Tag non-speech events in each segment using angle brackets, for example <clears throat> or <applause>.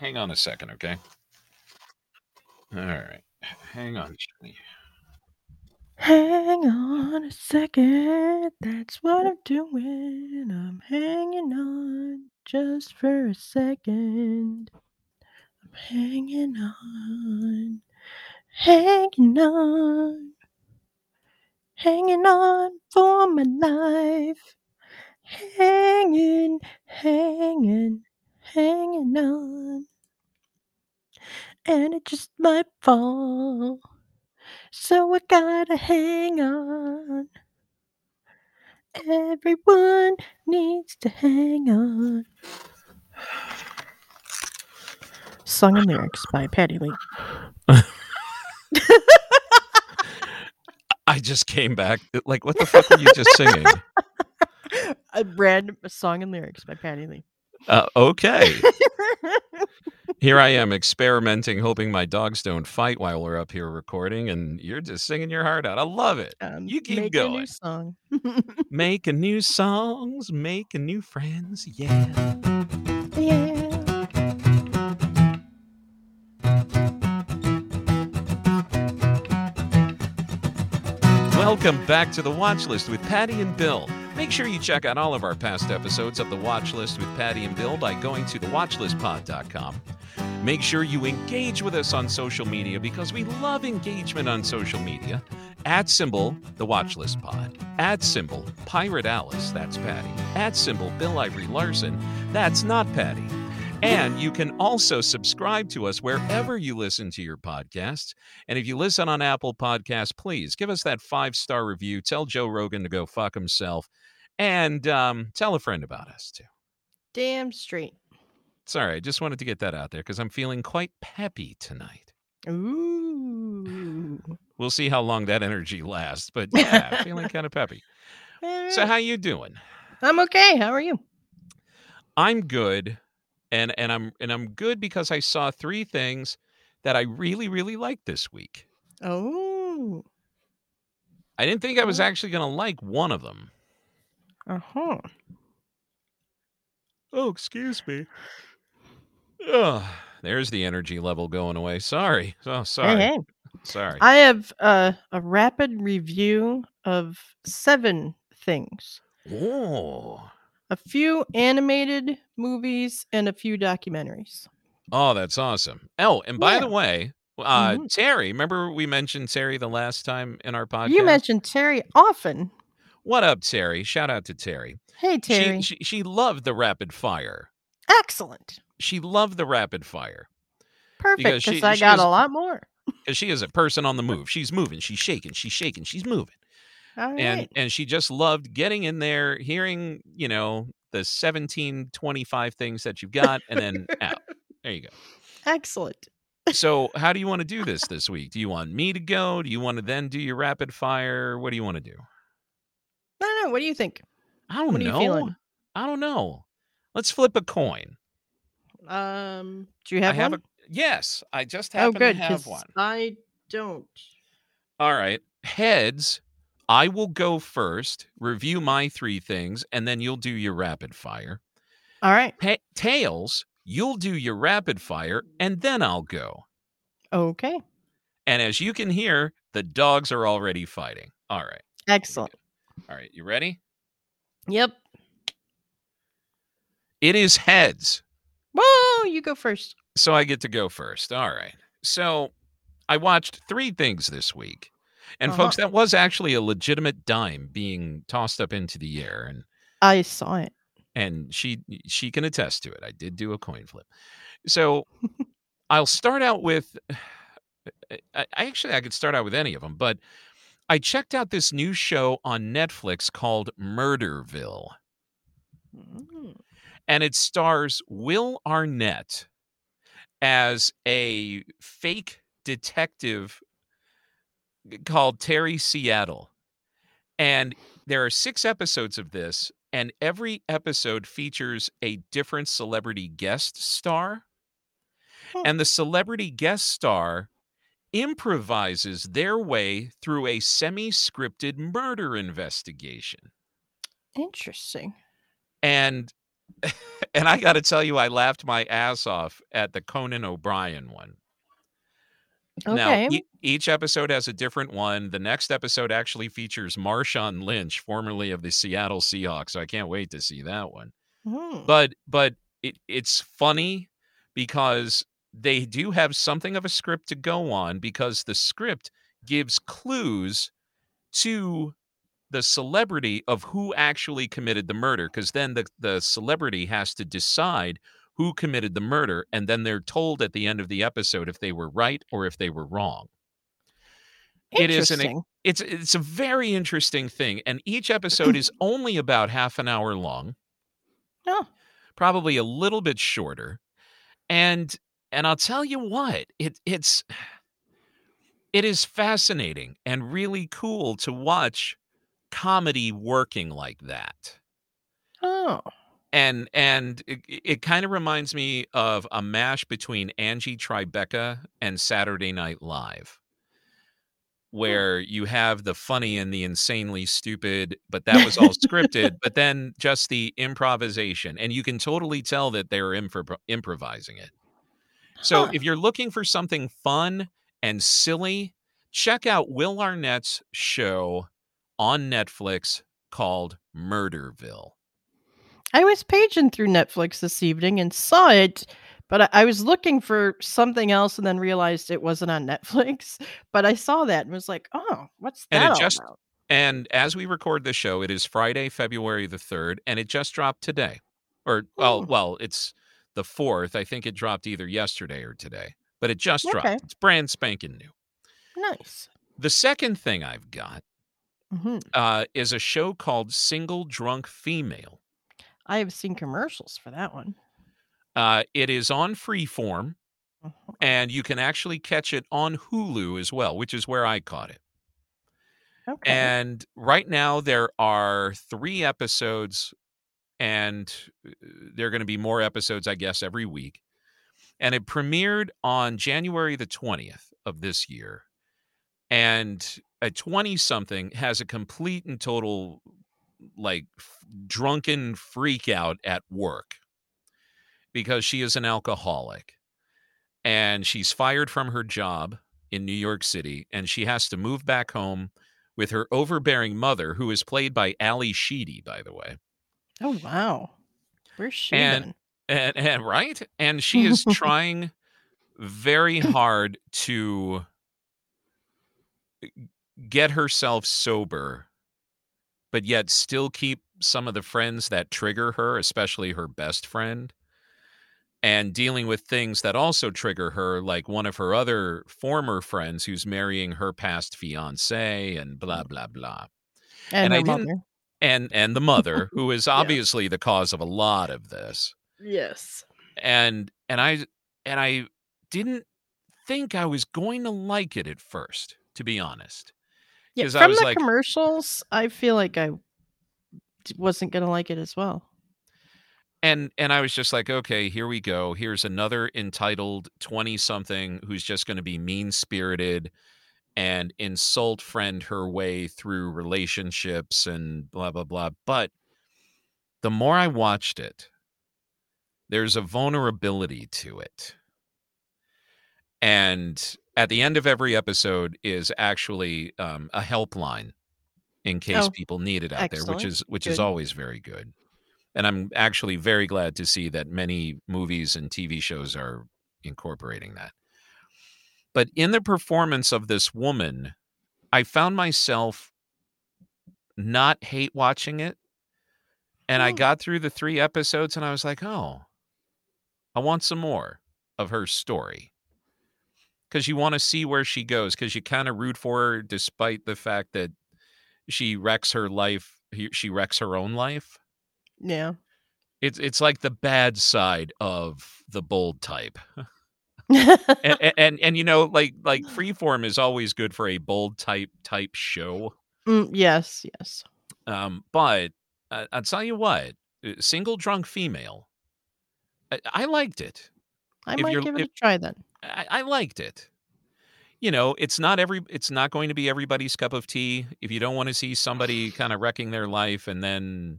hang on a second, okay? All right. Hang on. Hang on a second, that's what I'm doing. I'm hanging on just for a second. I'm hanging on, hanging on, hanging on for my life. Hanging, hanging, hanging on. And it just might fall. So I gotta hang on. Everyone needs to hang on. Song and lyrics by Pattie Lee. I just came back. Like, what the fuck were you just singing? <laughs> A random song and lyrics by Pattie Lee. Uh, okay. <laughs> Here I am experimenting, hoping my dogs don't fight while we're up here recording, and you're just singing your heart out. I love it. Um, You keep make a new song. Making new songs, making new friends. Yeah. yeah. Welcome back to the Watch List with Pattie and Bill. Make sure you check out all of our past episodes of the Watch List with Pattie and Bill by going to thewatchlistpod.com. Make sure you engage with us on social media because we love engagement on social media. At symbol the Watch List Pod. At symbol Pirate Alice, that's Pattie. At symbol Bill Ivory Larson, that's not Pattie. And you can also subscribe to us wherever you listen to your podcasts. And if you listen on Apple Podcasts, please give us that five star review. Tell Joe Rogan to go fuck himself. And um, tell a friend about us too. Damn straight. Sorry, I just wanted to get that out there because I'm feeling quite peppy tonight. Ooh. <laughs> We'll see how long that energy lasts, but <laughs> yeah, feeling kind of peppy. So how you doing? I'm okay. How are you? I'm good, and and I'm and I'm good because I saw three things that I really really liked this week. Oh. I didn't think I was Oh. actually going to like one of them. Uh huh. Oh, excuse me. Ugh, there's the energy level going away. Sorry. Oh, sorry. Hey, hey. Sorry. I have uh, a rapid review of seven things oh. A few animated movies and a few documentaries. Oh, that's awesome. Oh, and by the way, uh, Mhm. Terry, remember we mentioned Terry the last time in our podcast? You mentioned Terry often. What up, Terry? Shout out to Terry. Hey, Terry. She, she she loved the rapid fire. Excellent. She loved the rapid fire Perfect. Because I she got is- a lot more. <laughs> because she is a person on the move. She's moving. She's shaking. She's shaking. She's moving. All right. and and she just loved getting in there hearing you know the 17 25 things that you've got and then out <laughs> there you go Excellent. so how do you want to do this this week do you want me to go do you want to then do your rapid fire what do you want to do I don't know. What do you think? i don't What know i don't know let's flip a coin Um, do you have, i have one? a yes i just oh, happen good. to have one I don't. all right heads i will go first review my three things and then you'll do your rapid fire All right. Pa- tails, you'll do your rapid fire, and then I'll go. Okay. And as you can hear, the dogs are already fighting. All right. Excellent. All right. You ready? Yep. It is heads. Whoa, you go first. So I get to go first. All right. So I watched three things this week. And folks, Uh-huh. that was actually a legitimate dime being tossed up into the air. And I saw it. and she she can attest to it. I did do a coin flip. So <laughs> I'll start out with I, I actually I could start out with any of them, but I checked out this new show on Netflix called Murderville, Mm. and it stars Will Arnett as a fake detective called Terry Seattle. And there are six episodes of this, and every episode features a different celebrity guest star. And the celebrity guest star improvises their way through a semi scripted murder investigation. Interesting. And <laughs> and I got to tell you, I laughed my ass off at the Conan O'Brien one. Now, e- each episode has a different one. The next episode actually features Marshawn Lynch, formerly of the Seattle Seahawks. So I can't wait to see that one. Hmm. But but it, it's funny because they do have something of a script to go on because the script gives clues to the celebrity of who actually committed the murder because then the, the celebrity has to decide who committed the murder and then they're told at the end of the episode if they were right or if they were wrong it is an it's it's a very interesting thing and each episode is <clears throat> only about half an hour long Oh. probably a little bit shorter and and i'll tell you what it it's it is fascinating and really cool to watch comedy working like that Oh. And and it, it kind of reminds me of a mash between Angie Tribeca and Saturday Night Live, hmm. where you have the funny and the insanely stupid, but that was all scripted. <laughs> But then just the improvisation, and you can totally tell that they're impro- improvising it. So Huh. if you're looking for something fun and silly, check out Will Arnett's show on Netflix called Murderville. I was paging through Netflix this evening and saw it, but I, I was looking for something else and then realized it wasn't on <laughs> Netflix. But I saw that and was like, "Oh, what's And that it just- about?" And as we record the show, it is Friday, February the 3rd, and it just dropped today. Or well, Hmm. well, it's the 4th. I think it dropped either yesterday or today. But it just dropped. It's brand spanking new. Nice. The second thing I've got hmm uh, is a show called Single Drunk Female. I have seen commercials for that one. Uh, it is on Freeform, Mhm. and you can actually catch it on Hulu as well, which is where I caught it. Okay. And right now there are three episodes, and uh, there are going to be more episodes, I guess, every week. And it premiered on January the 20th of this year. And a 20 something has a complete and total, like, f- drunken freak out at work because she is an alcoholic and she's fired from her job in New York City and she has to move back home with her overbearing mother, who is played by Ally Sheedy, by the way. oh wow, where's she and- And, and right? And <laughs> she is trying very hard to eh, get herself sober, but yet still keep some of the friends that trigger her, especially her best friend, and dealing with things that also trigger her, like one of her other former friends who's marrying her past fiance and blah, mm. blah, blah. And, and I didn't- mother. And and the mother, who is <laughs> obviously the cause of a lot of this. Yes. and and I and I didn't think I was going to like it at first, to be honest. Yeah, from was the like- commercials, I feel like I wasn't gonna like it as well. And and I was just like, okay, here we go. Here's another entitled 20 something who's just going to be mean-spirited and insult friend her way through relationships and blah blah blah. But the more I watched it, there's a vulnerability to it. And at the end of every episode is actually um, a helpline in case Oh, people need it out there, which is which is always very good. And I'm actually very glad to see that many movies and TV shows are incorporating that. But in the performance of this woman, I found myself not hate watching it. And I Hmm. got through the three episodes and I was like, oh, I want some more of her story. Because you want to see where she goes, because you kind of root for her despite the fact that she wrecks her life, she wrecks her own life. Yeah. It's it's like the bad side of the bold type. <laughs> and, and, <laughs> and and you know, like like freeform is always good for a bold type type show. Mm, yes, yes. Um, but uh, I'll tell you what, uh, single drunk female, I, I liked it. I If might you're- give it if- a try then. I, I liked it. You know, it's not every it's not going to be everybody's cup of tea. If you don't want to see somebody <sighs> kind of wrecking their life and then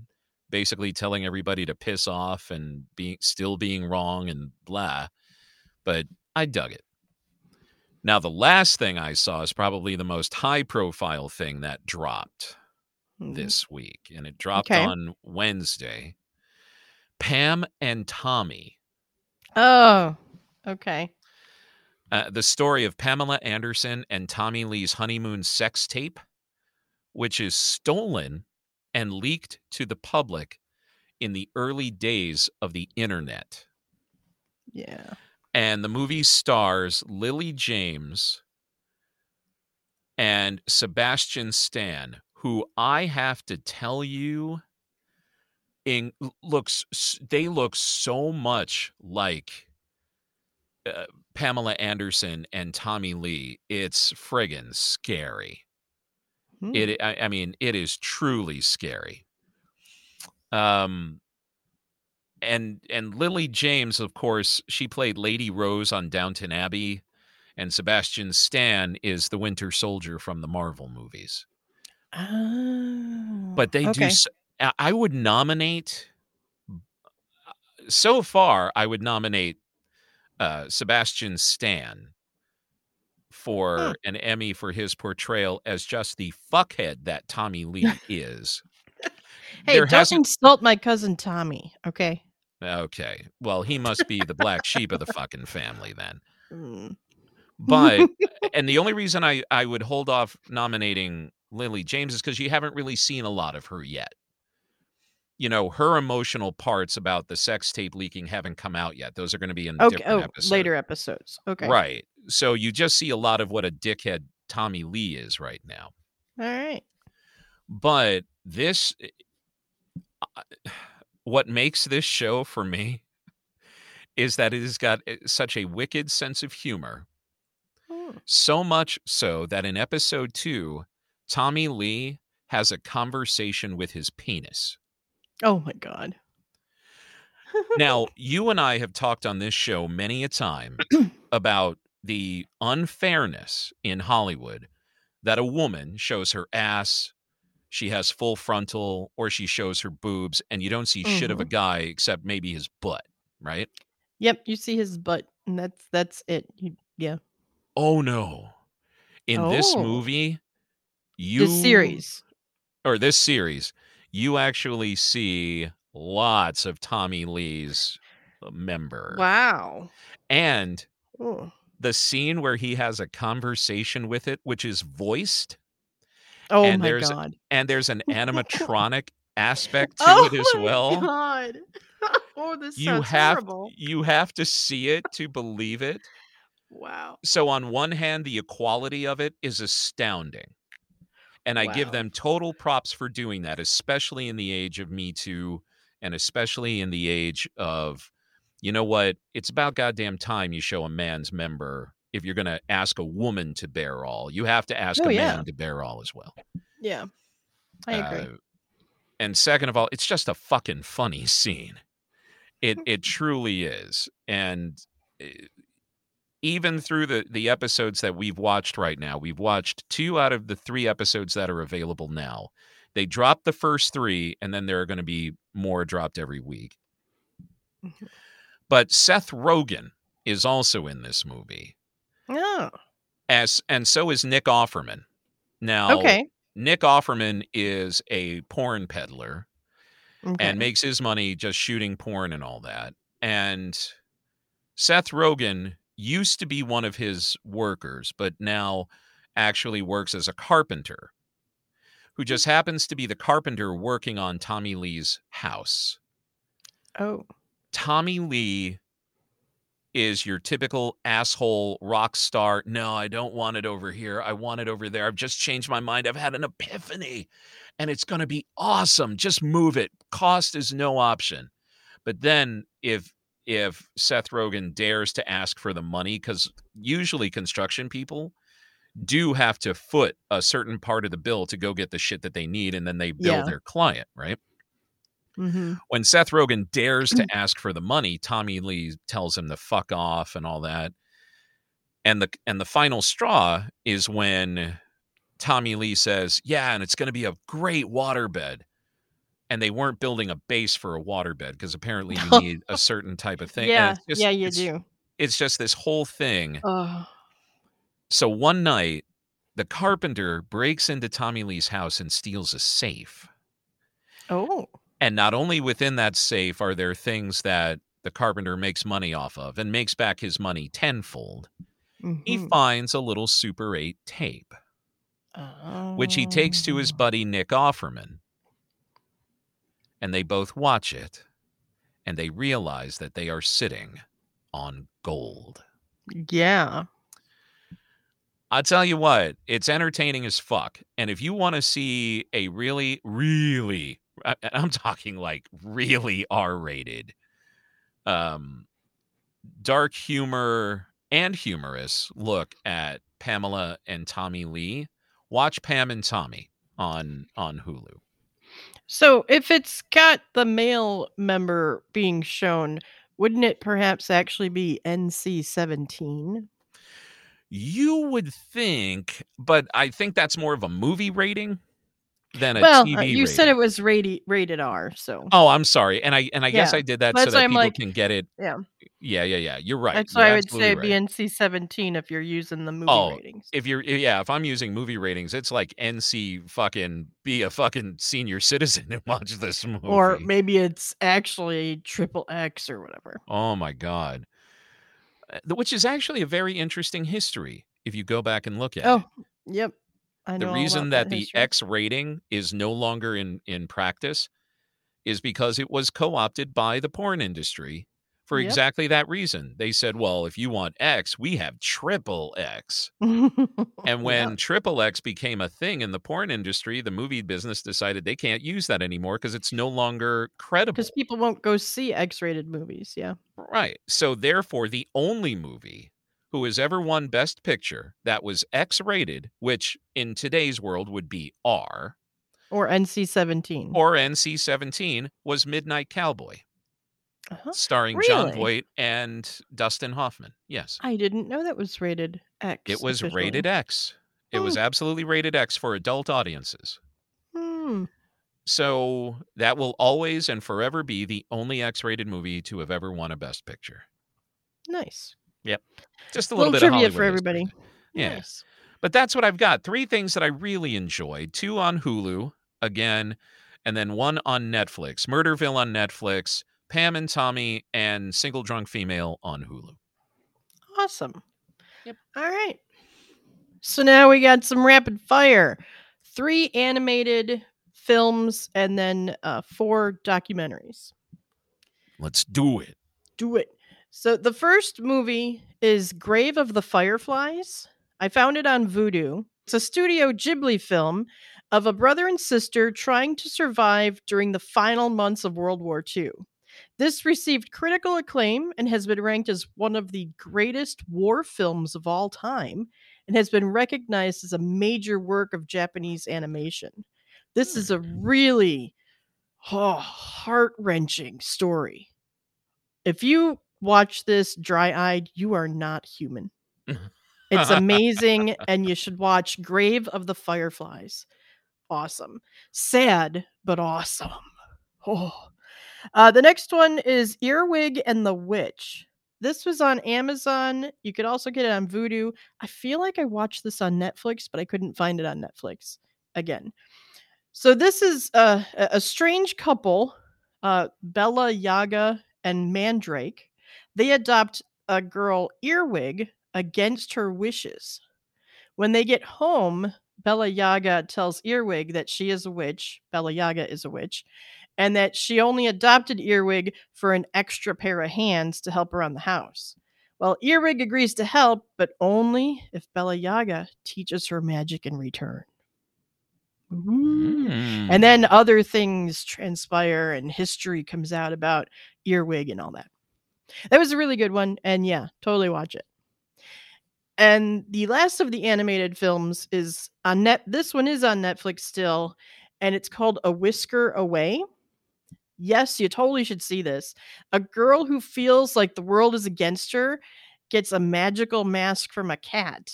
basically telling everybody to piss off and being still being wrong and blah. But I dug it. Now, the last thing I saw is probably the most high profile thing that dropped Mhm. this week, and it dropped Okay. on Wednesday. Pam and Tommy, Oh, okay. uh, the story of Pamela Anderson and Tommy Lee's honeymoon sex tape, which is stolen and leaked to the public in the early days of the internet. Yeah. and the movie stars Lily James and Sebastian Stan, who I have to tell you, in looks they look so much like uh, Pamela Anderson and Tommy Lee. It's friggin' scary. Hmm. It, I, I mean, it is truly scary. Um, and and Lily James, of course, she played Lady Rose on Downton Abbey, and Sebastian Stan is the Winter Soldier from the Marvel movies. Oh, But they do. okay. s- I would nominate. So far, I would nominate uh, Sebastian Stan for Hmm. an Emmy for his portrayal as just the fuckhead that Tommy Lee <laughs> is. Hey, there don't insult my cousin Tommy, okay? Okay. Well, he must be the black sheep of the fucking family then. Mm. But <laughs> and the only reason I I would hold off nominating Lily James is because you haven't really seen a lot of her yet. You know, her emotional parts about the sex tape leaking haven't come out yet. Those are going to be in Okay. different Oh, episodes. later episodes. Okay. Right. So you just see a lot of what a dickhead Tommy Lee is right now. All right. But this uh, what makes this show for me is that it has got uh, such a wicked sense of humor Hmm. So much so that in episode two, Tommy Lee has a conversation with his penis. Oh my god. Now, you and I have talked on this show many a time <clears throat> about the unfairness in Hollywood that a woman shows her ass, she has full frontal, or she shows her boobs, and you don't see shit of a mm-hmm. guy except maybe his butt, right? Yep, you see his butt, and that's that's it. You, yeah. Oh no. In this Oh. movie, you The series. or this series, you actually see lots of Tommy Lee's uh, member. Wow. And Oh. the scene where he has a conversation with it, which is voiced, Oh And my there's- god. and there's an <laughs> animatronic aspect to oh it as my well. God. <laughs> oh, this You have horrible. you have to see it to believe it. Wow. So on one hand, the equality of it is astounding. And I give them total props for doing that, especially in the age of Me Too and especially in the age of, you know what, it's about goddamn time you show a man's member if you're going to ask a woman to bear all. You have to ask Oh, a yeah. man to bear all as well. Yeah. I agree. Uh, and second of all, it's just a fucking funny <laughs> scene. It it truly is. And uh, even through the the episodes that we've watched right now, we've watched two out of the three episodes that are available now. They dropped the first three, and then there are going to be more dropped every week. Mhm. But Seth Rogen is also in this movie, oh. as and so is Nick Offerman. Now, Okay. Nick Offerman is a porn peddler okay. and makes his money just shooting porn and all that. And Seth Rogen used to be one of his workers, but now actually works as a carpenter who just happens to be the carpenter working on Tommy Lee's house. oh. Tommy Lee is your typical asshole rock star. No, I don't want it over here. I want it over there. I've just changed my mind. I've had an epiphany and it's going to be awesome. Just move it. Cost is no option. But then if if Seth Rogen dares to ask for the money cuz usually construction people do have to foot a certain part of the bill to go get the shit that they need and then they bill Yeah. their client, right? Mm-hmm. when Seth Rogen dares to <clears throat> ask for the money, Tommy Lee tells him to fuck off and all that. And the and the final straw is when Tommy Lee says, "Yeah, and it's going to be a great waterbed." And they weren't building a base for a waterbed because apparently you <laughs> need a certain type of thing. yeah, it's just- yeah, you it's- do. It's just this whole thing. Oh, So one night, the carpenter breaks into Tommy Lee's house and steals a safe. oh, And not only within that safe are there things that the carpenter makes money off of and makes back his money tenfold, he mhm. finds a little Super 8 tape, which he takes to his Oh. buddy Nick Offerman. And they both watch it, and they realize that they are sitting on gold. Yeah. I'll tell you what, it's entertaining as fuck. And if you want to see a really, really, I- I'm talking like really R rated, um, dark humor and humorous look at Pamela and Tommy Lee, watch Pam and Tommy on on Hulu. So if it's got the male member being shown, wouldn't it perhaps actually be NC seventeen? You would think, but I think that's more of a movie rating than a Well, TV uh, you said it was rated rated R, so Oh, I'm sorry, and I and I guess I did that that's so that people like- can get it. yeah. Yeah, yeah, yeah. You're right. that's why I would say right. NC seventeen if you're using the movie Oh, ratings. If you're yeah, if I'm using movie ratings, it's like NC fucking be a fucking senior citizen <laughs> and watch this movie. Or maybe it's actually triple X or whatever. oh my god, Uh, which is actually a very interesting history if you go back and look at it. Oh, yep. The reason about that the. X rating is no longer in in practice is because it was co-opted by the porn industry for Yep. exactly that reason. They said, "Well, if you want X, we have triple X." <laughs> And when Yeah. triple X became a thing in the porn industry, the movie business decided they can't use that anymore because it's no longer credible. because people won't go see X-rated movies, yeah. Right. So therefore, the only movie who has ever won Best Picture that was X rated, which in today's world would be R Or NC seventeen. or NC 17, was Midnight Cowboy, Uh-huh. starring Jon Really? Voight and Dustin Hoffman. Yes. I didn't know that was rated X. It was officially. rated X. It was absolutely rated X for adult audiences. Hmm. So that will always and forever be the only X rated movie to have ever won a Best Picture. Nice. Just a Little, little, bit of trivia Hollywood for everybody. Yeah. Nice. But that's what I've got. Three things that I really enjoyed. Two on Hulu again, and then one on Netflix. Murderville on Netflix, Pam and Tommy and Single Drunk Female on Hulu. Awesome. Yep. All right. So now we got some rapid fire. Three animated films and then uh, four documentaries. Let's do it. Do it. So the first movie is Grave of the Fireflies. I found it on Vudu. It's a Studio Ghibli film of a brother and sister trying to survive during the final months of World War II. This received critical acclaim and has been ranked as one of the greatest war films of all time and has been recognized as a major work of Japanese animation. This is a hmm. really oh, heart wrenching story. If you watch this dry eyed, you are not human. It's amazing, <laughs> and you should watch Grave of the Fireflies. Awesome. Sad, but awesome. Oh. Uh, the next one is Earwig and the Witch. This was on Amazon. You could also get it on Vudu. I feel like I watched this on Netflix, but I couldn't find it on Netflix again. So this is a, a strange couple, uh, Bella Yaga and Mandrake. They adopt a girl Earwig against her wishes. When they get home, Bella Yaga tells Earwig that she is a witch. Bella Yaga is a witch, and that she only adopted Earwig for an extra pair of hands to help around the house. Well, Earwig agrees to help, but only if Bella Yaga teaches her magic in return. Mm. And then other things transpire and history comes out about Earwig and all that. That was a really good one. And yeah, totally watch it. And the last of the animated films is on net. This one is on Netflix still, and it's called A Whisker Away. Yes, you totally should see this. A girl who feels like the world is against her gets a magical mask from a cat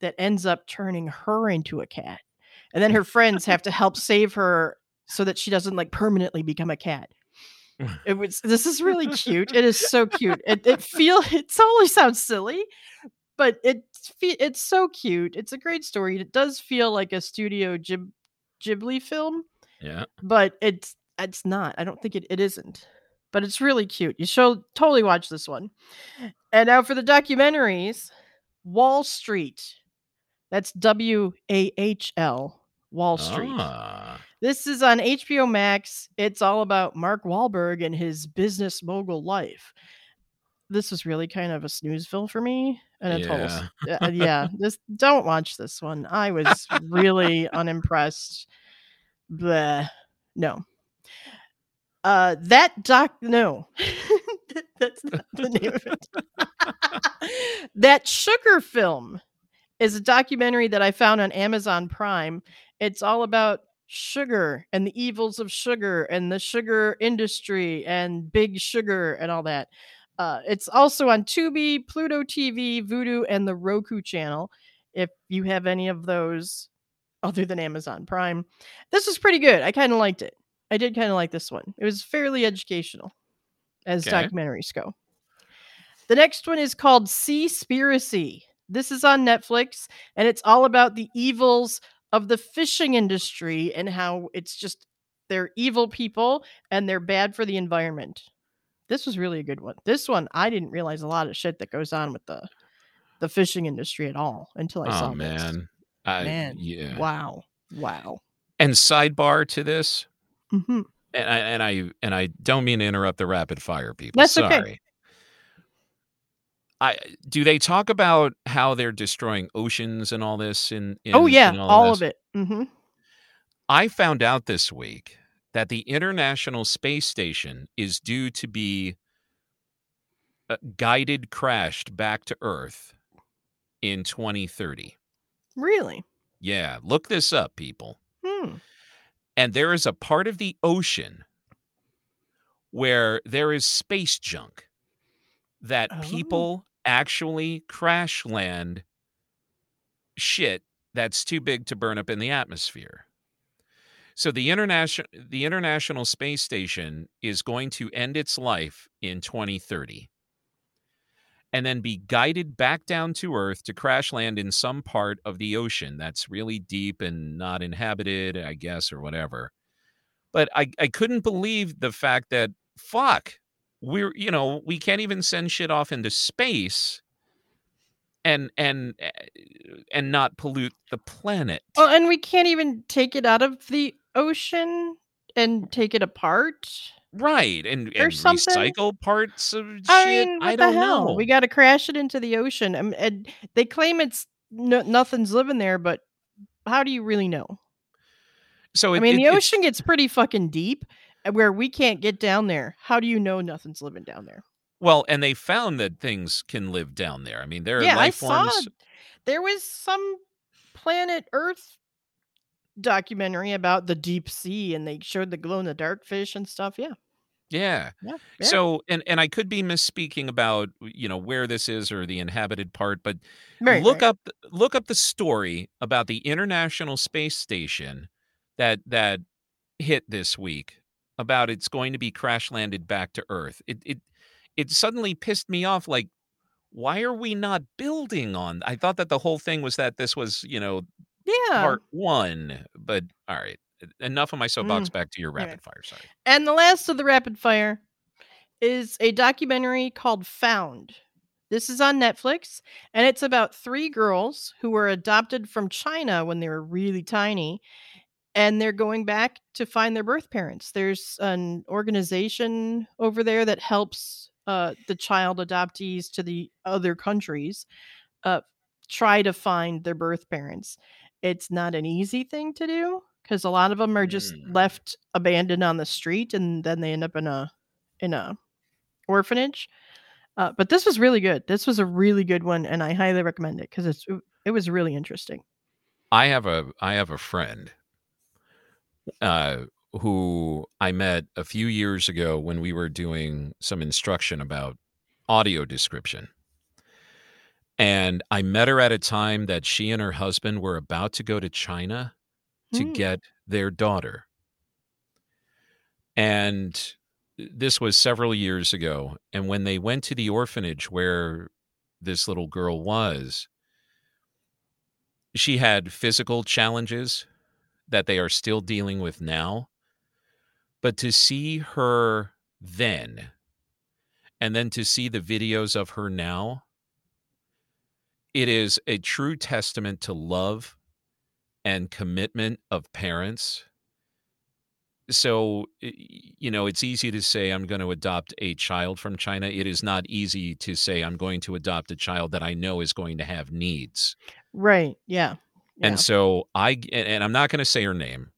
that ends up turning her into a cat. And then her friends have to help save her so that she doesn't like permanently become a cat. <laughs> It was this is really cute. It is so cute. It it feel <laughs> it totally sounds silly, but it's fe- it's so cute. It's a great story. It does feel like a studio Ghib- Ghibli film, Yeah. but it's it's not. I don't think it, it isn't. But it's really cute. You should totally watch this one. And now for the documentaries, Wahl Street. That's W A H L Wahl Street. Ah, This is on HBO Max. It's all about Mark Wahlberg and his business mogul life. This was really kind of a snoozeville for me, and a total. <laughs> uh, yeah, just don't watch this one. I was really unimpressed. Bleh. No. Uh, that doc. No, <laughs> that's not the name of it. <laughs> that sugar film is a documentary that I found on Amazon Prime. It's all about sugar and the evils of sugar and the sugar industry and big sugar and all that. Uh, it's also on Tubi, Pluto TV, Vudu, and the Roku channel. If you have any of those <laughs> other than Amazon Prime, this was pretty good. I kind of liked it. I did kind of like this one. It was fairly educational as Okay. documentaries go. The next one is called Seaspiracy. This is on Netflix, and it's all about the evils of the fishing industry and how it's just they're evil people and they're bad for the environment. This was really a good one. This one I didn't realize a lot of shit that goes on with the the fishing industry at all until I saw oh this. man. I, Man, yeah. Wow. Wow. And sidebar to this, hmm and I and I and I don't mean to interrupt the rapid fire people. That's okay. I do they talk about how they're destroying oceans and all this in, in Oh yeah, in all, this? of it. hmm I found out this week that the International Space Station is due to be uh, guided crashed back to Earth in 2030. Really? Yeah, look this up, people. Hmm. And there is a part of the ocean where there is space junk that Oh. people actually crash land shit that's too big to burn up in the atmosphere. So the international the International Space Station is going to end its life in 2030 and then be guided back down to earth to crash land in some part of the ocean that's really deep and not inhabited, I guess or whatever. But I I couldn't believe the fact that fuck, we're you know, we can't even send shit off into space and and eh, and not pollute the planet. Oh, and we can't even take it out of the ocean and take it apart. Right, and, and recycle parts of shit. I mean, what I the don't hell? know. We got to crash it into the ocean, um, and they claim it's no, nothing's living there, but how do you really know? so I mean, it- the ocean gets pretty fucking deep, Uh, where we can't get down there. How do you know nothing's living down there? well, and they found that things can live down there. I mean, there are yeah, I life saw. forms. There was some Planet Earth documentary about the deep sea, and they showed the glow in the dark fish and stuff. Yeah, Yeah. yeah. yeah. So, and and I could be misspeaking about you know where this is or the inhabited part, but Right, look right. up look up the story about the International Space Station that that hit this week about it's going to be crash landed back to Earth. It it it suddenly pissed me off. Like, why are we not building on? I thought that the whole thing was that this was you know Yeah. part one, but all right. Enough of my soapbox. Mm. Back to your rapid fire. Sorry. And the last of the rapid fire is a documentary called Found. This is on Netflix, and it's about three girls who were adopted from China when they were really tiny, and they're going back to find their birth parents. There's an organization over there that helps uh, the child adoptees to the other countries uh, try to find their birth parents. It's not an easy thing to do because a lot of them are just Mm. left abandoned on the street, and then they end up in a in a orphanage. Uh, but this was really good. This was a really good one, and I highly recommend it because it's it was really interesting. I have a I have a friend uh who I met a few years ago when we were doing some instruction about audio description. And I met her at a time that she and her husband were about to go to China to Hmm. get their daughter. And this was several years ago. And when they went to the orphanage where this little girl was, she had physical challenges that they are still dealing with now. But to see her then, and then to see the videos of her now, it is a true testament to love and commitment of parents. So, you know, it's easy to say, I'm going to adopt a child from China. It is not easy to say, I'm going to adopt a child that I know is going to have needs. Right. Yeah. Yeah. And so I, and I'm not going to say her name,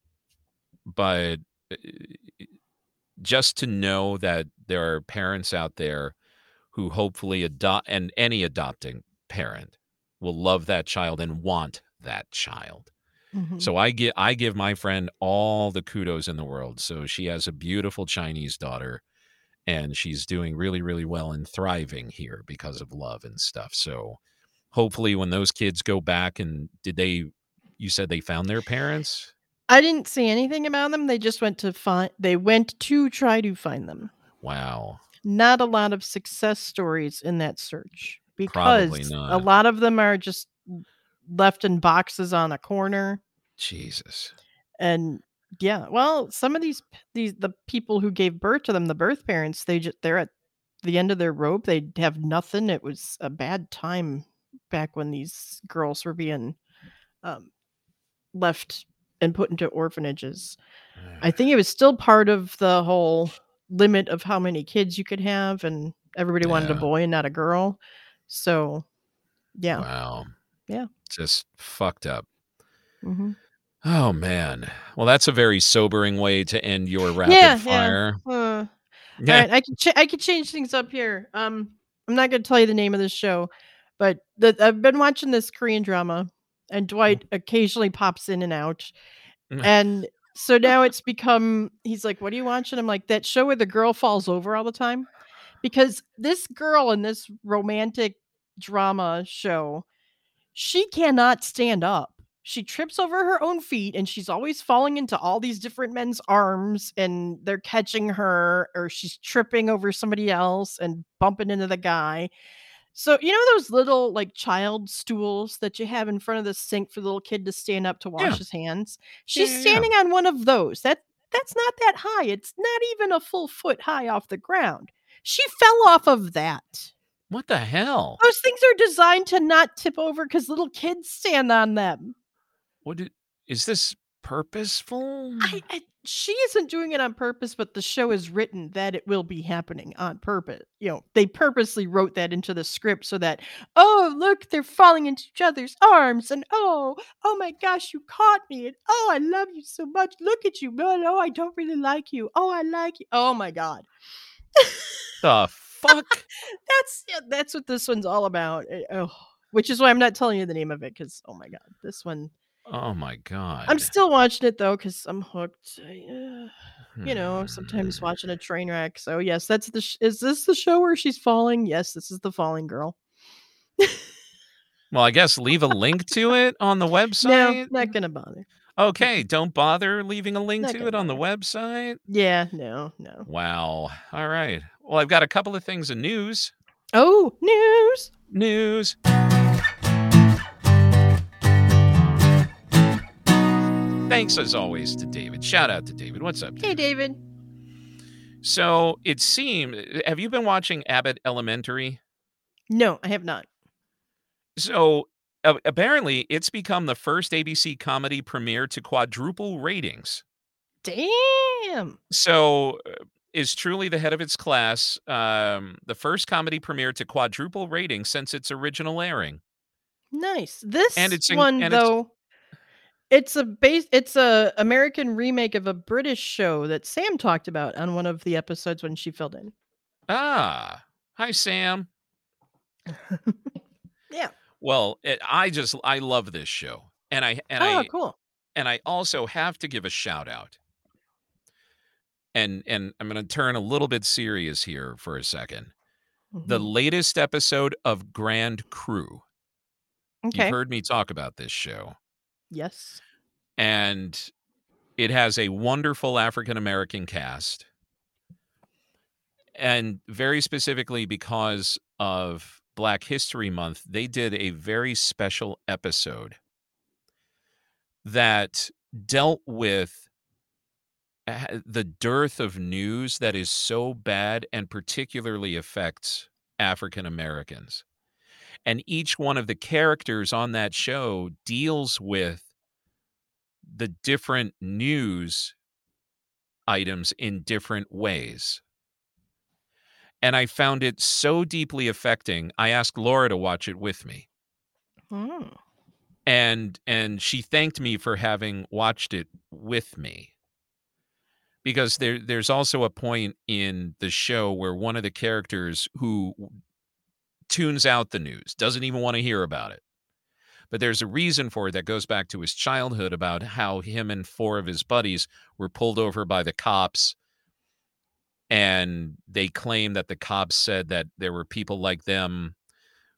but uh, just to know that there are parents out there who hopefully adopt, and any adopting parent will love that child and want that child. Mm-hmm. So I get I give my friend all the kudos in the world. So she has a beautiful Chinese daughter and she's doing really really well and thriving here because of love and stuff. So hopefully when those kids go back and did they you said they found their parents? I didn't see anything about them. They just went to find they went to try to find them. Wow. Not a lot of success stories in that search because a lot of them are just left in boxes on a corner. Jesus. And yeah, well, some of these these the people who gave birth to them, the birth parents, they just they're at the end of their rope. They have nothing. It was a bad time back when these girls were being um, left and put into orphanages. I think it was still part of the whole limit of how many kids you could have, and everybody wanted a boy and not a girl. So, yeah. Wow. Yeah. Just fucked up. hmm Oh man. Well, that's a very sobering way to end your rapid Yeah, yeah. fire. Uh, Yeah. right, I can ch- I change things up here. Um, I'm not going to tell you the name of this show, but the, I've been watching this Korean drama, and Dwight occasionally pops in and out, Mm. and so now it's become. He's like, "What are you watching?" I'm like, "That show where the girl falls over all the time," because this girl in this romantic drama show, she cannot stand up. She trips over her own feet and she's always falling into all these different men's arms and they're catching her or she's tripping over somebody else and bumping into the guy. So, you know those little like child stools that you have in front of the sink for the little kid to stand up to wash Yeah. his hands? She's yeah, standing on one of those. That that's not that high. It's not even a full foot high off the ground. She fell off of that. What the hell? Those things are designed to not tip over because little kids stand on them. What did, is this purposeful? I, I she isn't doing it on purpose, but the show is written that it will be happening on purpose. You know, they purposely wrote that into the script so that, oh, look, they're falling into each other's arms, and oh, oh my gosh, you caught me, and oh, I love you so much. Look at you. No, no, I don't really like you. Oh, I like you. Oh my god. the fuck? <laughs> That's yeah, that's what this one's all about. eh, Oh, which is why I'm not telling you the name of it because oh my god, this one. Oh my god. I'm still watching it though because I'm hooked. I, uh, you know, sometimes Hmm. watching a train wreck. So yes, that's the. Sh- is this the show where she's falling? Yes, this is the falling girl. Well, I guess leave a link to it on the <laughs> website. No, not gonna bother. Okay, don't bother leaving a link Not to it on the website. Yeah, no, no. Wow. All right. Well, I've got a couple of things of news. Oh, news. News. Thanks as always to David. Shout out to David. What's up? David? Hey, David. So it seemed. Have you been watching Abbott Elementary? No, I have not. So uh, apparently, it's become the first ABC comedy premiere to quadruple ratings. Damn. So uh, is truly the head of its class. Um, the first comedy premiere to quadruple ratings since its original airing. Nice. This And it's in- one and though, it's a base. It's a American remake of a British show that Sam talked about on one of the episodes when she filled in. Ah, hi Sam. <laughs> Yeah. Well, it, I just I love this show, and I and oh, I cool. and I also have to give a shout out. And and I'm going to turn a little bit serious here for a second. The Mhm. latest episode of Grand Crew. okay. You've heard me talk about this show, yes. and It has a wonderful African American cast. And very specifically because of Black History Month, they did a very special episode that dealt with the dearth of news that is so bad and particularly affects African Americans. And each one of the characters on that show deals with the different news items in different ways. And I found it so deeply affecting. I asked Laura to watch it with me. Hmm. And and she thanked me for having watched it with me. Because there there's also a point in the show where one of the characters who tunes out the news, doesn't even want to hear about it. But there's a reason for it that goes back to his childhood about how him and four of his buddies were pulled over by the cops. And they claim that the cops said that there were people like them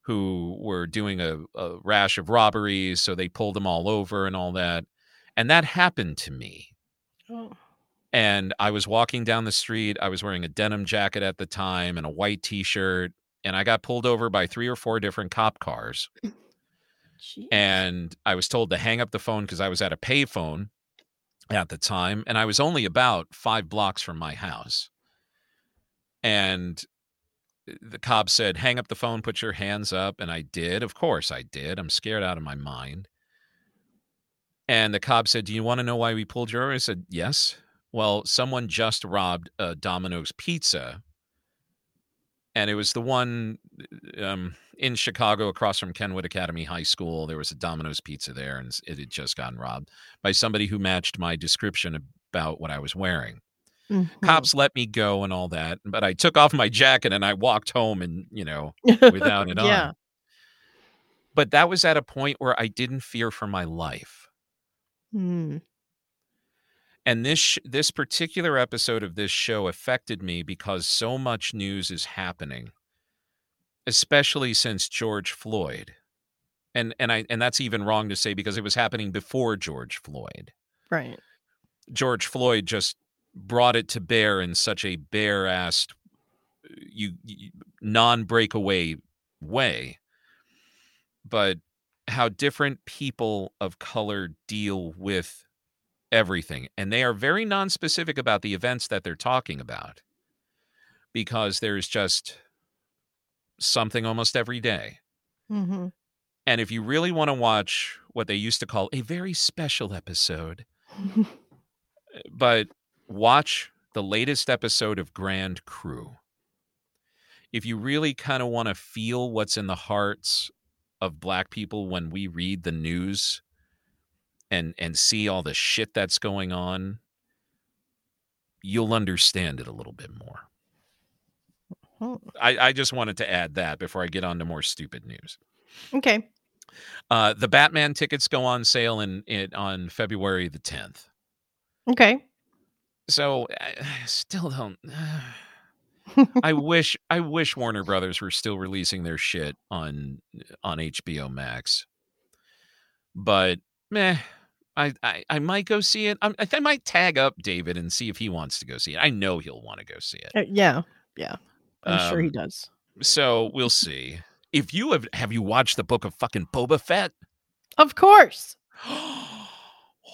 who were doing a, a rash of robberies. So they pulled them all over and all that. And that happened to me. Oh. And I was walking down the street. I was wearing a denim jacket at the time and a white t shirt. And I got pulled over by three or four different cop cars. Jeez. and I was told to hang up the phone because I was at a payphone at the time, and I was only about five blocks from my house. And uh, the cop said, "Hang up the phone, put your hands up," and I did. Of course, I did. I'm scared out of my mind. And the cop said, "Do you want to know why we pulled you over?" I said, "Yes." Well, someone just robbed a Domino's Pizza, and it was the one um, in Chicago across from Kenwood Academy High School. There was a Domino's Pizza there, and it had just gotten robbed by somebody who matched my description about what I was wearing. Mhm. Cops let me go and all that, but I took off my jacket and I walked home and, you know, without <laughs> it yeah. on. But that was at a point where I didn't fear for my life. Hmm. And this sh- this particular episode of this show affected me because so much news is happening, especially since George Floyd. And and I and that's even wrong to say because it was happening before George Floyd. Right. George Floyd just brought it to bear in such a bare-assed uh, you, you non-breakaway way. But how different people of color deal with everything and they are very non-specific about the events that they're talking about because there's just something almost every day. hmm And if you really want to watch what they used to call a very special episode, <laughs> but watch the latest episode of Grand Crew. If you really kind of want to feel what's in the hearts of black people when we read the news and and see all the shit that's going on, you'll understand it a little bit more. I, I just wanted to add that before I get on to more stupid news. okay. Uh, the Batman tickets go on sale in, in on February the 10th. Okay. So I <sighs> still don't. <sighs> <laughs> I wish I wish Warner Brothers were still releasing their shit on on HBO Max. But meh, I I, I might go see it. I, I might tag up David and see if he wants to go see it. I know he'll want to go see it. Uh, yeah. Yeah. I'm sure he Um, does. So we'll see. If you have have you watched the book of fucking Boba Fett? Of course. <gasps> <gasps>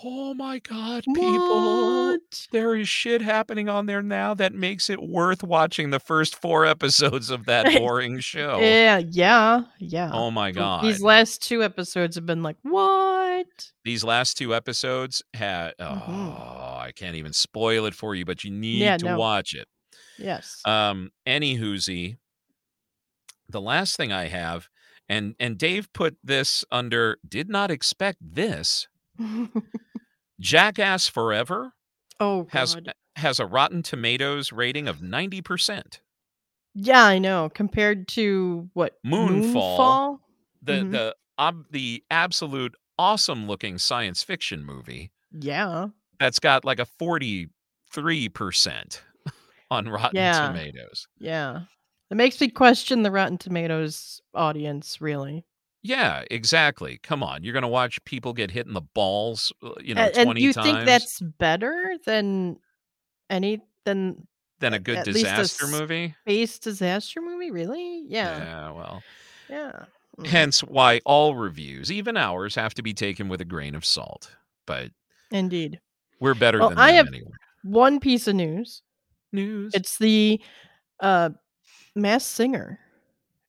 oh my god, people. What? There is shit happening on there now that makes it worth watching the first four episodes of that <laughs> boring show. Yeah. Yeah. Yeah. Oh my god. These last two episodes have been like, what? These last two episodes had oh, Mhm. I can't even spoil it for you, but you need Yeah, to no. watch it. Yes. Um any whoozy. The last thing I have, and and Dave put this under did not expect this. <laughs> Jackass Forever oh, has God. has a Rotten Tomatoes rating of 90%. Yeah, I know. Compared to what? Moonfall. Moonfall? The Mhm. the ob, the absolute awesome looking science fiction movie Yeah. that's got like a 43% <laughs> on Rotten Yeah. Tomatoes. Yeah. It makes me question the Rotten Tomatoes audience, really. Yeah, exactly. Come on, you're gonna watch people get hit in the balls, uh, you know, And, and 20 you times think that's better than any than than a good least a disaster movie? space disaster movie? Really? Yeah. Yeah, well. Yeah. Mm. Hence why all reviews, even ours, have to be taken with a grain of salt. But Indeed. we're better Well, than I them have- anyway. One piece of news. News. It's the uh Masked Singer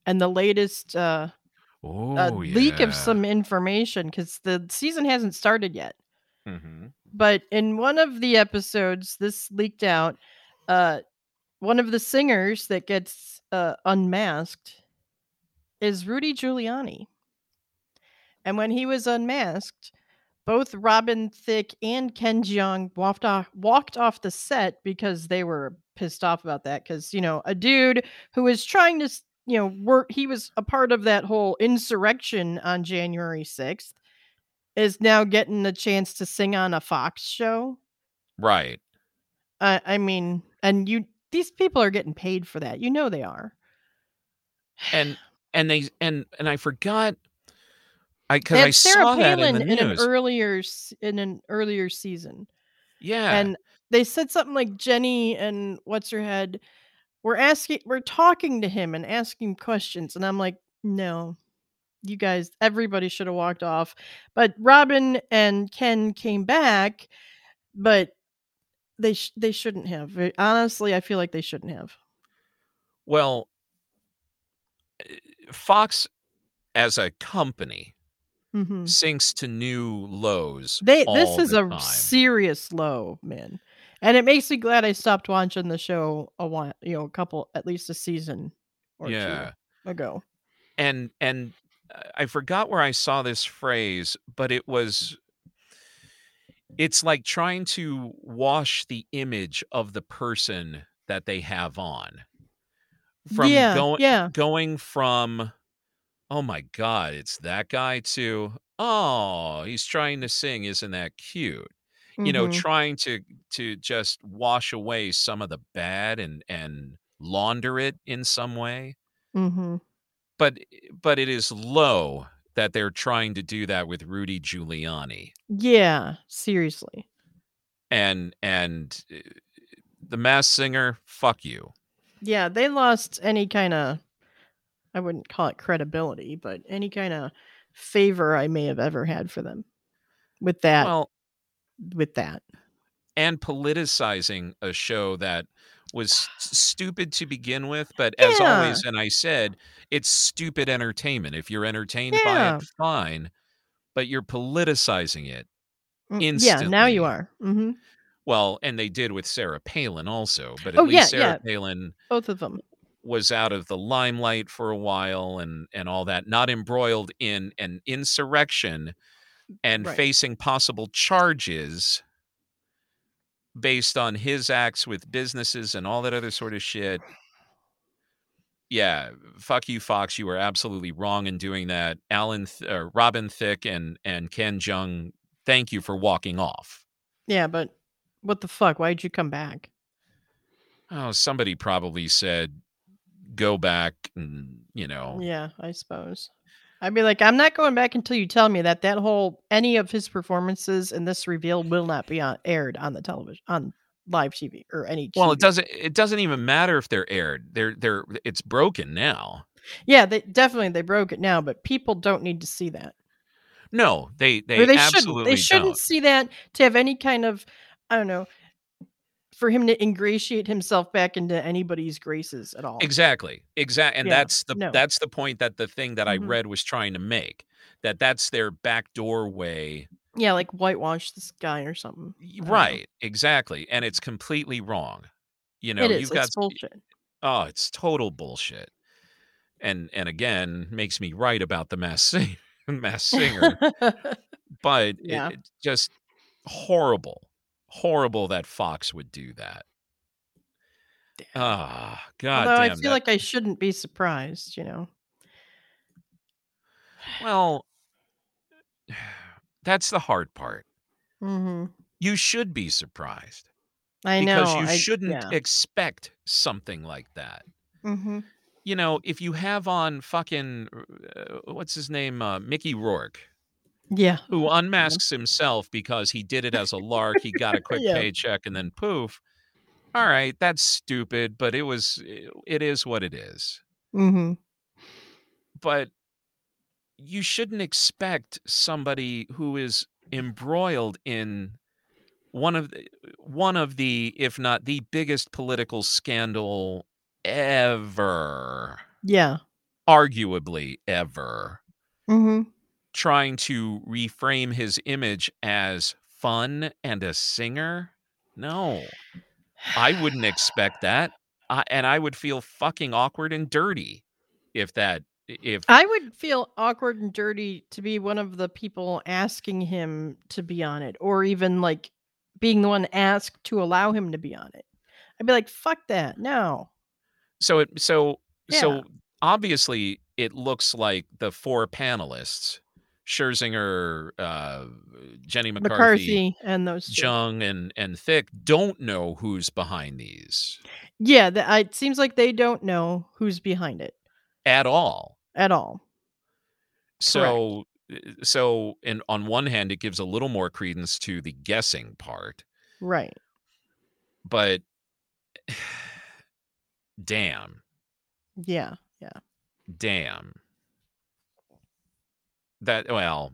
and the latest uh, oh, uh leak of some information cuz the season hasn't started yet. Mhm. But in one of the episodes this leaked out uh one of the singers that gets uh unmasked is Rudy Giuliani. And when he was unmasked, both Robin Thicke and Ken Jeong walked off walked off the set because they were pissed off about that because you know a dude who is trying to you know work he was a part of that whole insurrection on January 6th is now getting a chance to sing on a Fox show. Right. I I mean, and you these people are getting paid for that. You know they are. And and they and and I forgot I because I Sarah saw that Palin in the an earlier in an earlier season. yeah. and they said something like Jenny and what's her head we're asking we're talking to him and asking questions and I'm like no you guys everybody should have walked off but Robin and Ken came back but they sh- they shouldn't have Uh, honestly I feel like they shouldn't have well, eh, Fox as a company hmm sinks to new lows. they this is a time. serious low man and it makes me glad I stopped watching the show a while you know a couple at least a season or yeah. two ago. And and uh, I forgot where I saw this phrase, but it was it's like trying to wash the image of the person that they have on from yeah going yeah. going from oh my god it's that guy to oh he's trying to sing isn't that cute you know mhm. trying to to just wash away some of the bad and and launder it in some way Mm-hmm. but but it is low that they're trying to do that with Rudy Giuliani Yeah, seriously. and and uh, the masked singer fuck you Yeah, they lost any kind of I wouldn't call it credibility, but any kind of favor I may have ever had for them with that well with that. and politicizing a show that was <sighs> stupid to begin with but as Yeah. always and I said it's stupid entertainment if you're entertained by it fine but you're politicizing it Mm, Yeah, now you Instantly. are. hmm well and they did with Sarah Palin also but at Oh, least yeah, Sarah yeah. Palin Both of them. was out of the limelight for a while and and all that not embroiled in an insurrection and Right. facing possible charges based on his acts with businesses and all that other sort of shit yeah fuck you fox you were absolutely wrong in doing that alan Th- uh, robin thicke and and ken jeong thank you for walking off Yeah, but what the fuck? Why'd you come back? oh somebody probably said go back and you know Yeah, I suppose. I'd be like, I'm not going back until you tell me that that whole any of his performances in this reveal will not be on, aired on the television on live TV or any. Well, it doesn't. It doesn't even matter if they're aired. They're they're. It's broken now. Yeah, they definitely they broke it now, but people don't need to see that. No, they they, or they shouldn't. absolutely They shouldn't don't. see that to have any kind of I don't know for him to ingratiate himself back into anybody's graces at all. Exactly. Exactly. And Yeah, that's the no. that's the point that the thing that I Mhm. read was trying to make. That that's their backdoor way. Yeah, like whitewash this guy or something. I. Right. Exactly. And it's completely wrong. You know, you've got It's bullshit. oh, it's total bullshit. And and again, makes me right about the mass sing, <laughs> masked singer. <laughs> but it- it, just horrible horrible that fox would do that ah god Although I feel that- like I shouldn't be surprised, you know. well <sighs> that's the hard part hmm you should be surprised I know. because you I- shouldn't yeah. expect something like that hmm you know, if you have on fucking uh, what's his name, uh, Mickey Rourke, Yeah. who unmasks himself because he did it as a lark, he got a <laughs> quick Yeah. paycheck, and then poof. All right, that's stupid, but it was it is what it is. hmm But you shouldn't expect somebody who is embroiled in one of the, one of the if not the biggest political scandal ever Yeah. arguably ever hmm trying to reframe his image as fun and a singer no i wouldn't expect that I, and i would feel fucking awkward and dirty if that if I would feel awkward and dirty to be one of the people asking him to be on it, or even like being the one asked to allow him to be on it. I'd be like, "Fuck that, no." so it so Yeah. so obviously it looks like the four panelists scherzinger uh jenny mccarthy, McCarthy and those two. jeong and and thicke don't know who's behind these Yeah, the, it seems like they don't know who's behind it at all at all. so uh, so and on one hand it gives a little more credence to the guessing part Right. but <sighs> damn Yeah. Yeah. damn that well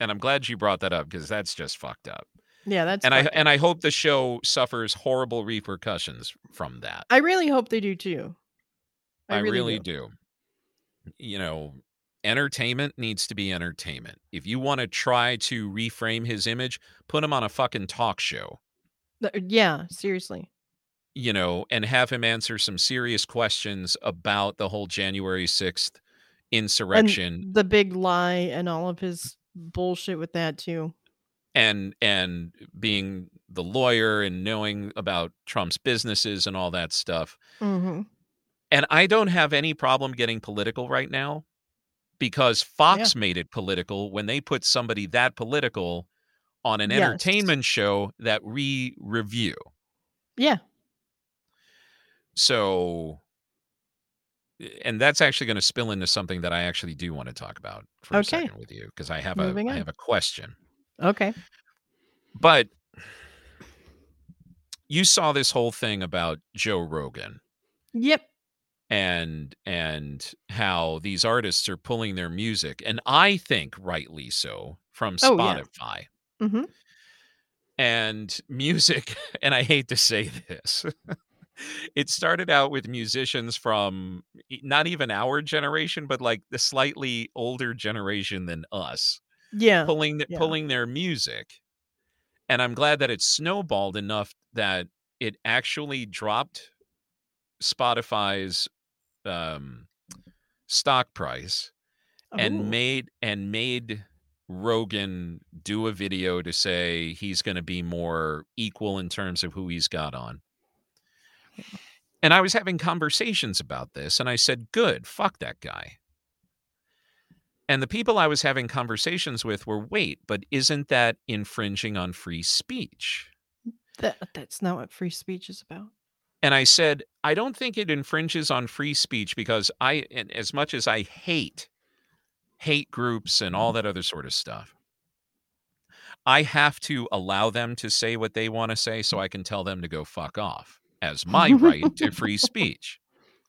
and i'm glad you brought that up because that's just fucked up Yeah. That's and i up. and i hope the show suffers horrible repercussions from that I really hope they do too. i, I, really, do. do you know entertainment needs to be entertainment if you want to try to reframe his image put him on a fucking talk show uh, Yeah. Seriously. you know, and have him answer some serious questions about the whole January 6th insurrection And the big lie and all of his bullshit with that too. and and being the lawyer and knowing about Trump's businesses and all that stuff. hmm And I don't have any problem getting political right now because Fox made it political when they put somebody that political on an Yes. entertainment show that we review. Yeah. So and that's actually going to spill into something that I actually do want to talk about for Okay. a second with you because I have Moving a I on. have a question. Okay. But you saw this whole thing about Joe Rogan Yep. and and how these artists are pulling their music and I think rightly so from Oh, yeah. Spotify. hmm and music <laughs> and i hate to say this it started out with musicians from not even our generation but like the slightly older generation than us Yeah. pulling yeah. pulling their music and i'm glad that it snowballed enough that it actually dropped spotify's um stock price and Ooh. made and made Rogan do a video to say he's going to be more equal in terms of who he's got on. And I was having conversations about this and I said, "Good, fuck that guy." And the people I was having conversations with were, "Wait, but isn't that infringing on free speech?" That, that's not what free speech is about. And I said, I don't think it infringes on free speech because I, as much as I hate hate groups and all that other sort of stuff, I have to allow them to say what they want to say so I can tell them to go fuck off as my right to free speech. <laughs>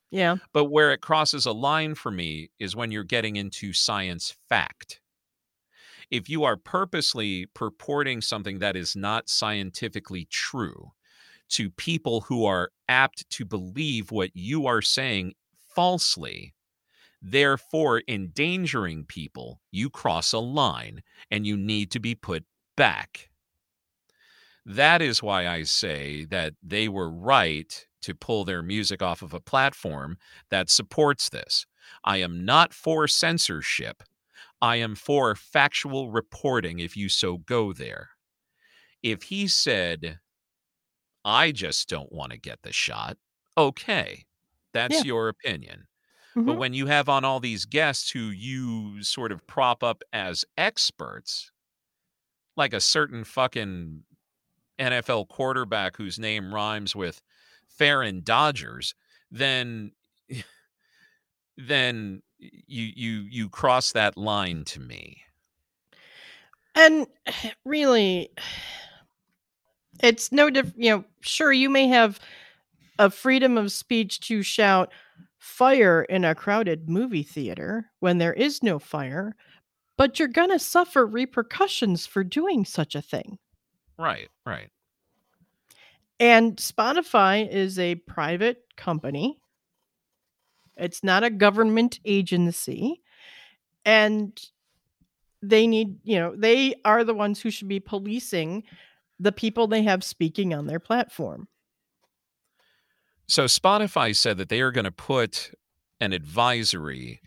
Yeah. But where it crosses a line for me is when you're getting into science fact. If you are purposely purporting something that is not scientifically true to people who are apt to believe what you are saying falsely, therefore endangering people, you cross a line and you need to be put back. That is why I say that they were right to pull their music off of a platform that supports this. I am not for censorship. I am for factual reporting if you so go there. If he said, I just don't want to get the shot, okay, that's Yeah. your opinion. But Mhm. when you have on all these guests who you sort of prop up as experts, like a certain fucking NFL quarterback whose name rhymes with Farron Dodgers, then then you you you cross that line to me. And <sighs> really, <sighs> it's no different. You know, sure, you may have a freedom of speech to shout fire in a crowded movie theater when there is no fire, but you're going to suffer repercussions for doing such a thing. Right, right. And Spotify is a private company. It's not a government agency. And they need, you know, they are the ones who should be policing the people they have speaking on their platform. So Spotify said that they are going to put an advisory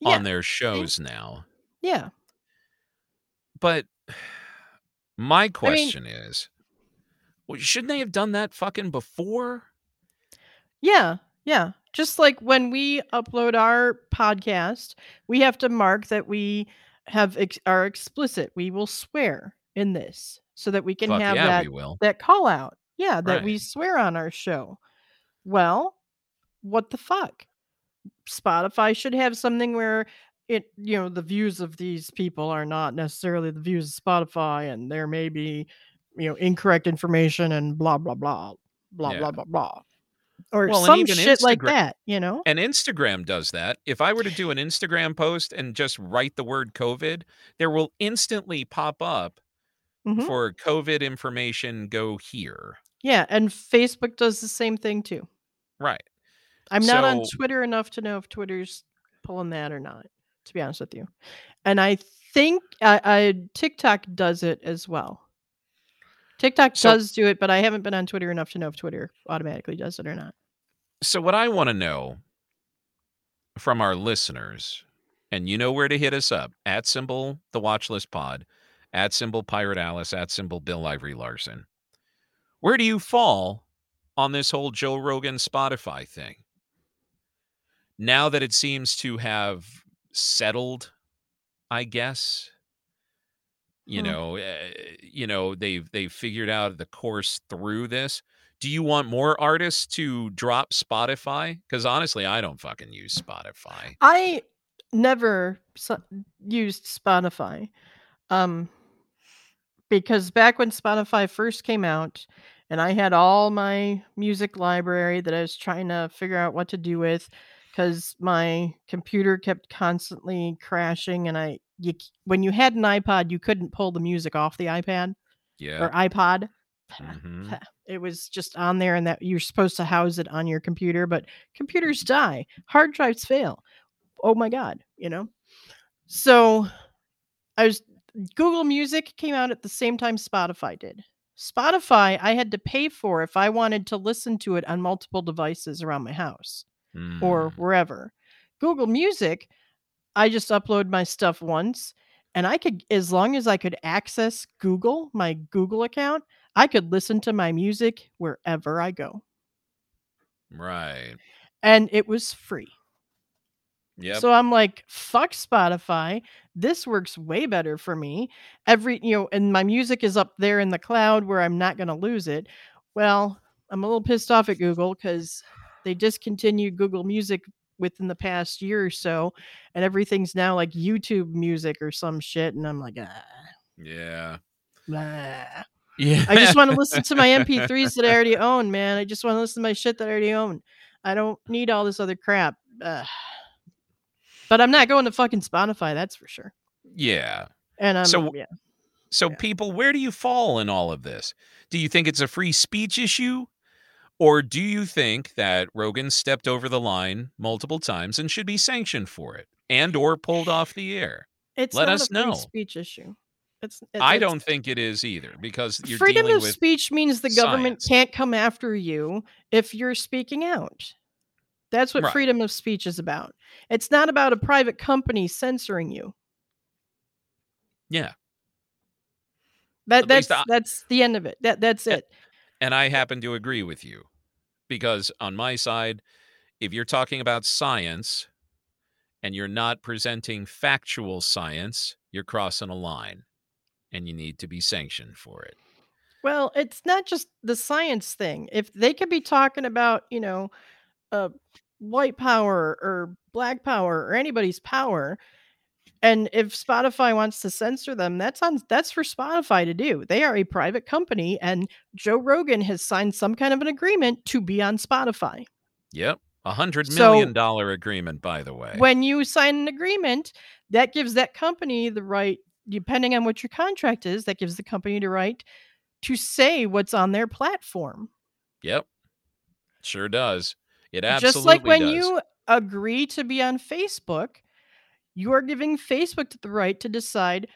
Yeah. on their mm-hmm. shows now. Yeah. But my question is, well, shouldn't they have done that fucking before? Yeah. Yeah. Just like when we upload our podcast, we have to mark that we have ex- are explicit. We will swear in this so that we can Fuck have yeah, that that call out. Yeah, that we swear on our show. Well, what the fuck? Spotify should have something where it, you know, the views of these people are not necessarily the views of Spotify and there may be, you know, incorrect information and blah blah blah blah Yeah. blah blah blah. Or Well, some shit like that, you know? And Instagram does that. If I were to do an Instagram post and just write the word COVID, there will instantly pop up Mhm. for COVID information, go here. Yeah, and Facebook does the same thing too. Right. I'm not on Twitter enough to know if Twitter's pulling that or not, to be honest with you. And I think I, I TikTok does it as well. TikTok So- does do it, but I haven't been on Twitter enough to know if Twitter automatically does it or not. So, what I want to know from our listeners, and you know where to hit us up at symbol the watch list pod, at symbol pirate Alice, at symbol Bill Ivory Larson. Where do you fall on this whole Joe Rogan Spotify thing? Now that it seems to have settled, I guess. You Hmm. know, uh, you know they've they've figured out the course through this do you want more artists to drop Spotify? Because honestly, I don't fucking use Spotify. I never su- used Spotify. Um because back when Spotify first came out and I had all my music library that I was trying to figure out what to do with cuz my computer kept constantly crashing and I you, when you had an iPod you couldn't pull the music off the iPad Yeah. or iPod. <sighs> Mhm. <sighs> It was just on there and that you're supposed to house it on your computer, but computers die, hard drives fail. Oh my god, you know. So I was Google Music came out at the same time Spotify did. Spotify I had to pay for if I wanted to listen to it on multiple devices around my house or Mm. wherever. Google Music, I just upload my stuff once and I could as long as I could access Google, my Google account, I could listen to my music wherever I go. right. And it was free. Yeah. So I'm like, fuck Spotify. This works way better for me. Every, you know, and my music is up there in the cloud where I'm not going to lose it. Well, I'm a little pissed off at Google because they discontinued Google Music within the past year or so. And everything's now like YouTube music or some shit. And I'm like, ah, yeah. blah. Yeah. I just want to listen to my <laughs> MP3s that I already own, man. I just want to listen to my shit that I already own. I don't need all this other crap. But I'm not going to fucking Spotify, that's for sure. yeah. And I'm So- yeah. So, Yeah. people, where do you fall in all of this? Do you think it's a free speech issue? Or do you think that Rogan stepped over the line multiple times and should be sanctioned for it and or pulled off the air? It's let not us a know. speech issue. It's, it- I don't think it is either because you're freedom of speech means the government science. can't come after you if you're speaking out. That's what Right. freedom of speech is about. It's not about a private company censoring you. yeah. That At that's I- that's the end of it. That that's it. And I happen to agree with you because on my side, if you're talking about science and you're not presenting factual science, you're crossing a line and you need to be sanctioned for it. Well, it's not just the science thing. If they could be talking about, you know, uh, white power or black power or anybody's power. And if Spotify wants to censor them, that's on that's for Spotify to do. They are a private company and Joe Rogan has signed some kind of an agreement to be on Spotify. Yep. A hundred So- million dollar agreement, by the way. When you sign an agreement, that gives that company the right, depending on what your contract is, that gives the company the right to say what's on their platform. Yep. Sure does. It absolutely does. Just like when does. you agree to be on Facebook, you are giving Facebook the right to decide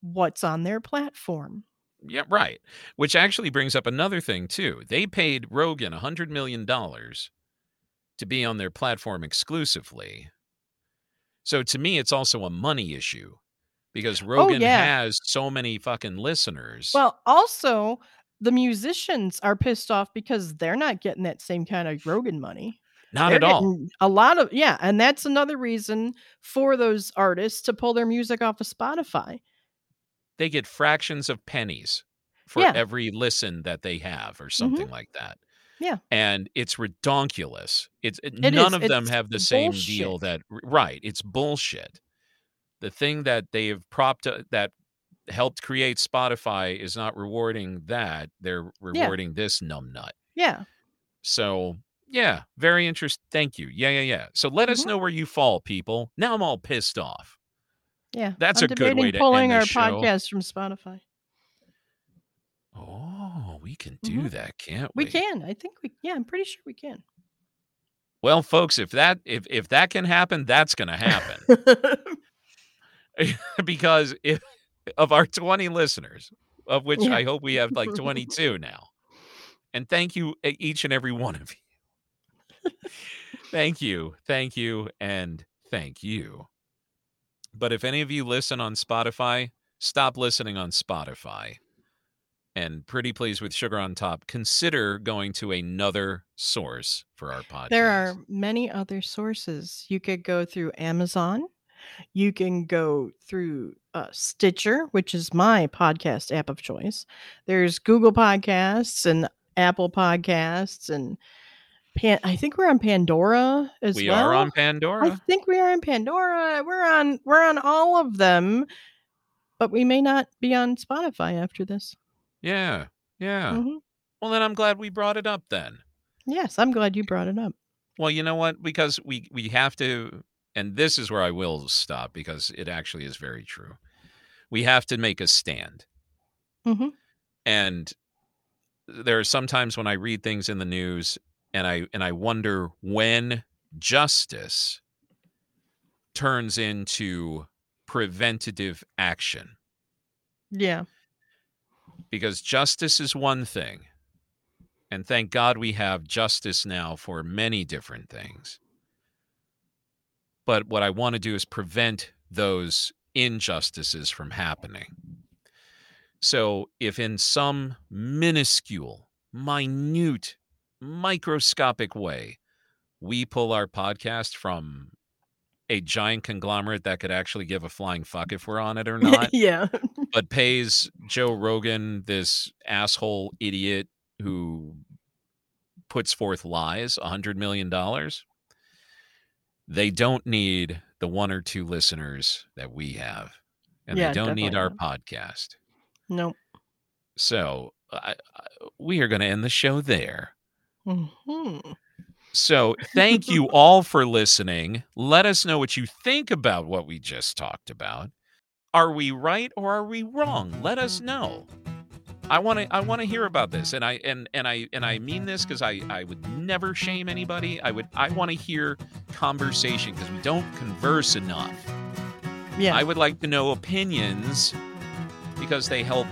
what's on their platform. Yeah, right. Which actually brings up another thing too. They paid Rogan a hundred million dollars to be on their platform exclusively. So to me, it's also a money issue because oh, Rogan Oh, yeah. has so many fucking listeners. Well, also, the musicians are pissed off because they're not getting that same kind of Rogan money. Not They're at all. A lot of yeah, and that's another reason for those artists to pull their music off of Spotify. They get fractions of pennies for Yeah. Mm-hmm. every listen that they have, or something like that. Yeah. and it's redonkulous. It's It none is. of them have the same deal that right. It's bullshit. The thing that they have propped uh, that helped create Spotify is not rewarding that. They're rewarding this numbnut. Yeah. So yeah, very interesting. Thank you. Yeah, yeah, yeah. So let us Mhm. know where you fall, people. Now I'm all pissed off. Yeah. That's I'm a good way to pulling end our show. podcast from Spotify. Oh, we can do Mhm. that, can't We we? can. I think we yeah, I'm pretty sure we can. Well, folks, if that if if that can happen, that's going to happen. <laughs> <laughs> because if of our 20 listeners, of which Yeah. I hope we have like <laughs> 22 now. And thank you each and every one of you. Thank you. Thank you and thank you. But if any of you listen on Spotify, stop listening on Spotify. And pretty please with sugar on top, consider going to another source for our podcast. There are many other sources. You could go through Amazon. You can go through uh, Stitcher, which is my podcast app of choice. There's Google Podcasts and Apple Podcasts, and Pan- I think we're on Pandora as we well. We are on Pandora. I think we are on Pandora. We're on we're on all of them, but we may not be on Spotify after this. Yeah. Yeah. Mhm. Well, then I'm glad we brought it up then. Yes, I'm glad you brought it up. Well, you know what? Because we we have to, and this is where I will stop because it actually is very true. We have to make a stand, Mhm. and there are sometimes when I read things in the news, and I and I wonder when justice turns into preventative action. Yeah. because justice is one thing. And thank God we have justice now for many different things. But what I want to do is prevent those injustices from happening. So, if in some minuscule, minute, microscopic way, we pull our podcast from a giant conglomerate that could actually give a flying fuck if we're on it or <laughs> not, yeah. but pays Joe Rogan, this asshole idiot who puts forth lies, a hundred million dollars. They don't need the one or two listeners that we have, and Yeah, they don't need our podcast. Nope. So I, I, we are going to end the show there. Hmm So thank you all for listening. Let us know what you think about what we just talked about. Are we right or are we wrong? Let us know. I want to I want to hear about this and I and and I and I mean this cuz I I would never shame anybody. I would I want to hear conversation cuz we don't converse enough. Yeah. I would like to know opinions because they help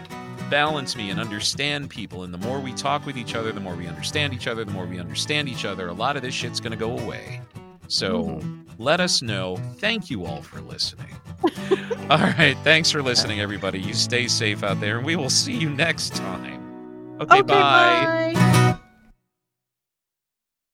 balance me and understand people. And the more we talk with each other, the more we understand each other, the more we understand each other, a lot of this shit's going to go away. So Mhm. let us know. Thank you all for listening. <laughs> all right. Thanks for listening, everybody. You stay safe out there, and we will see you next time. Okay, okay, bye. bye.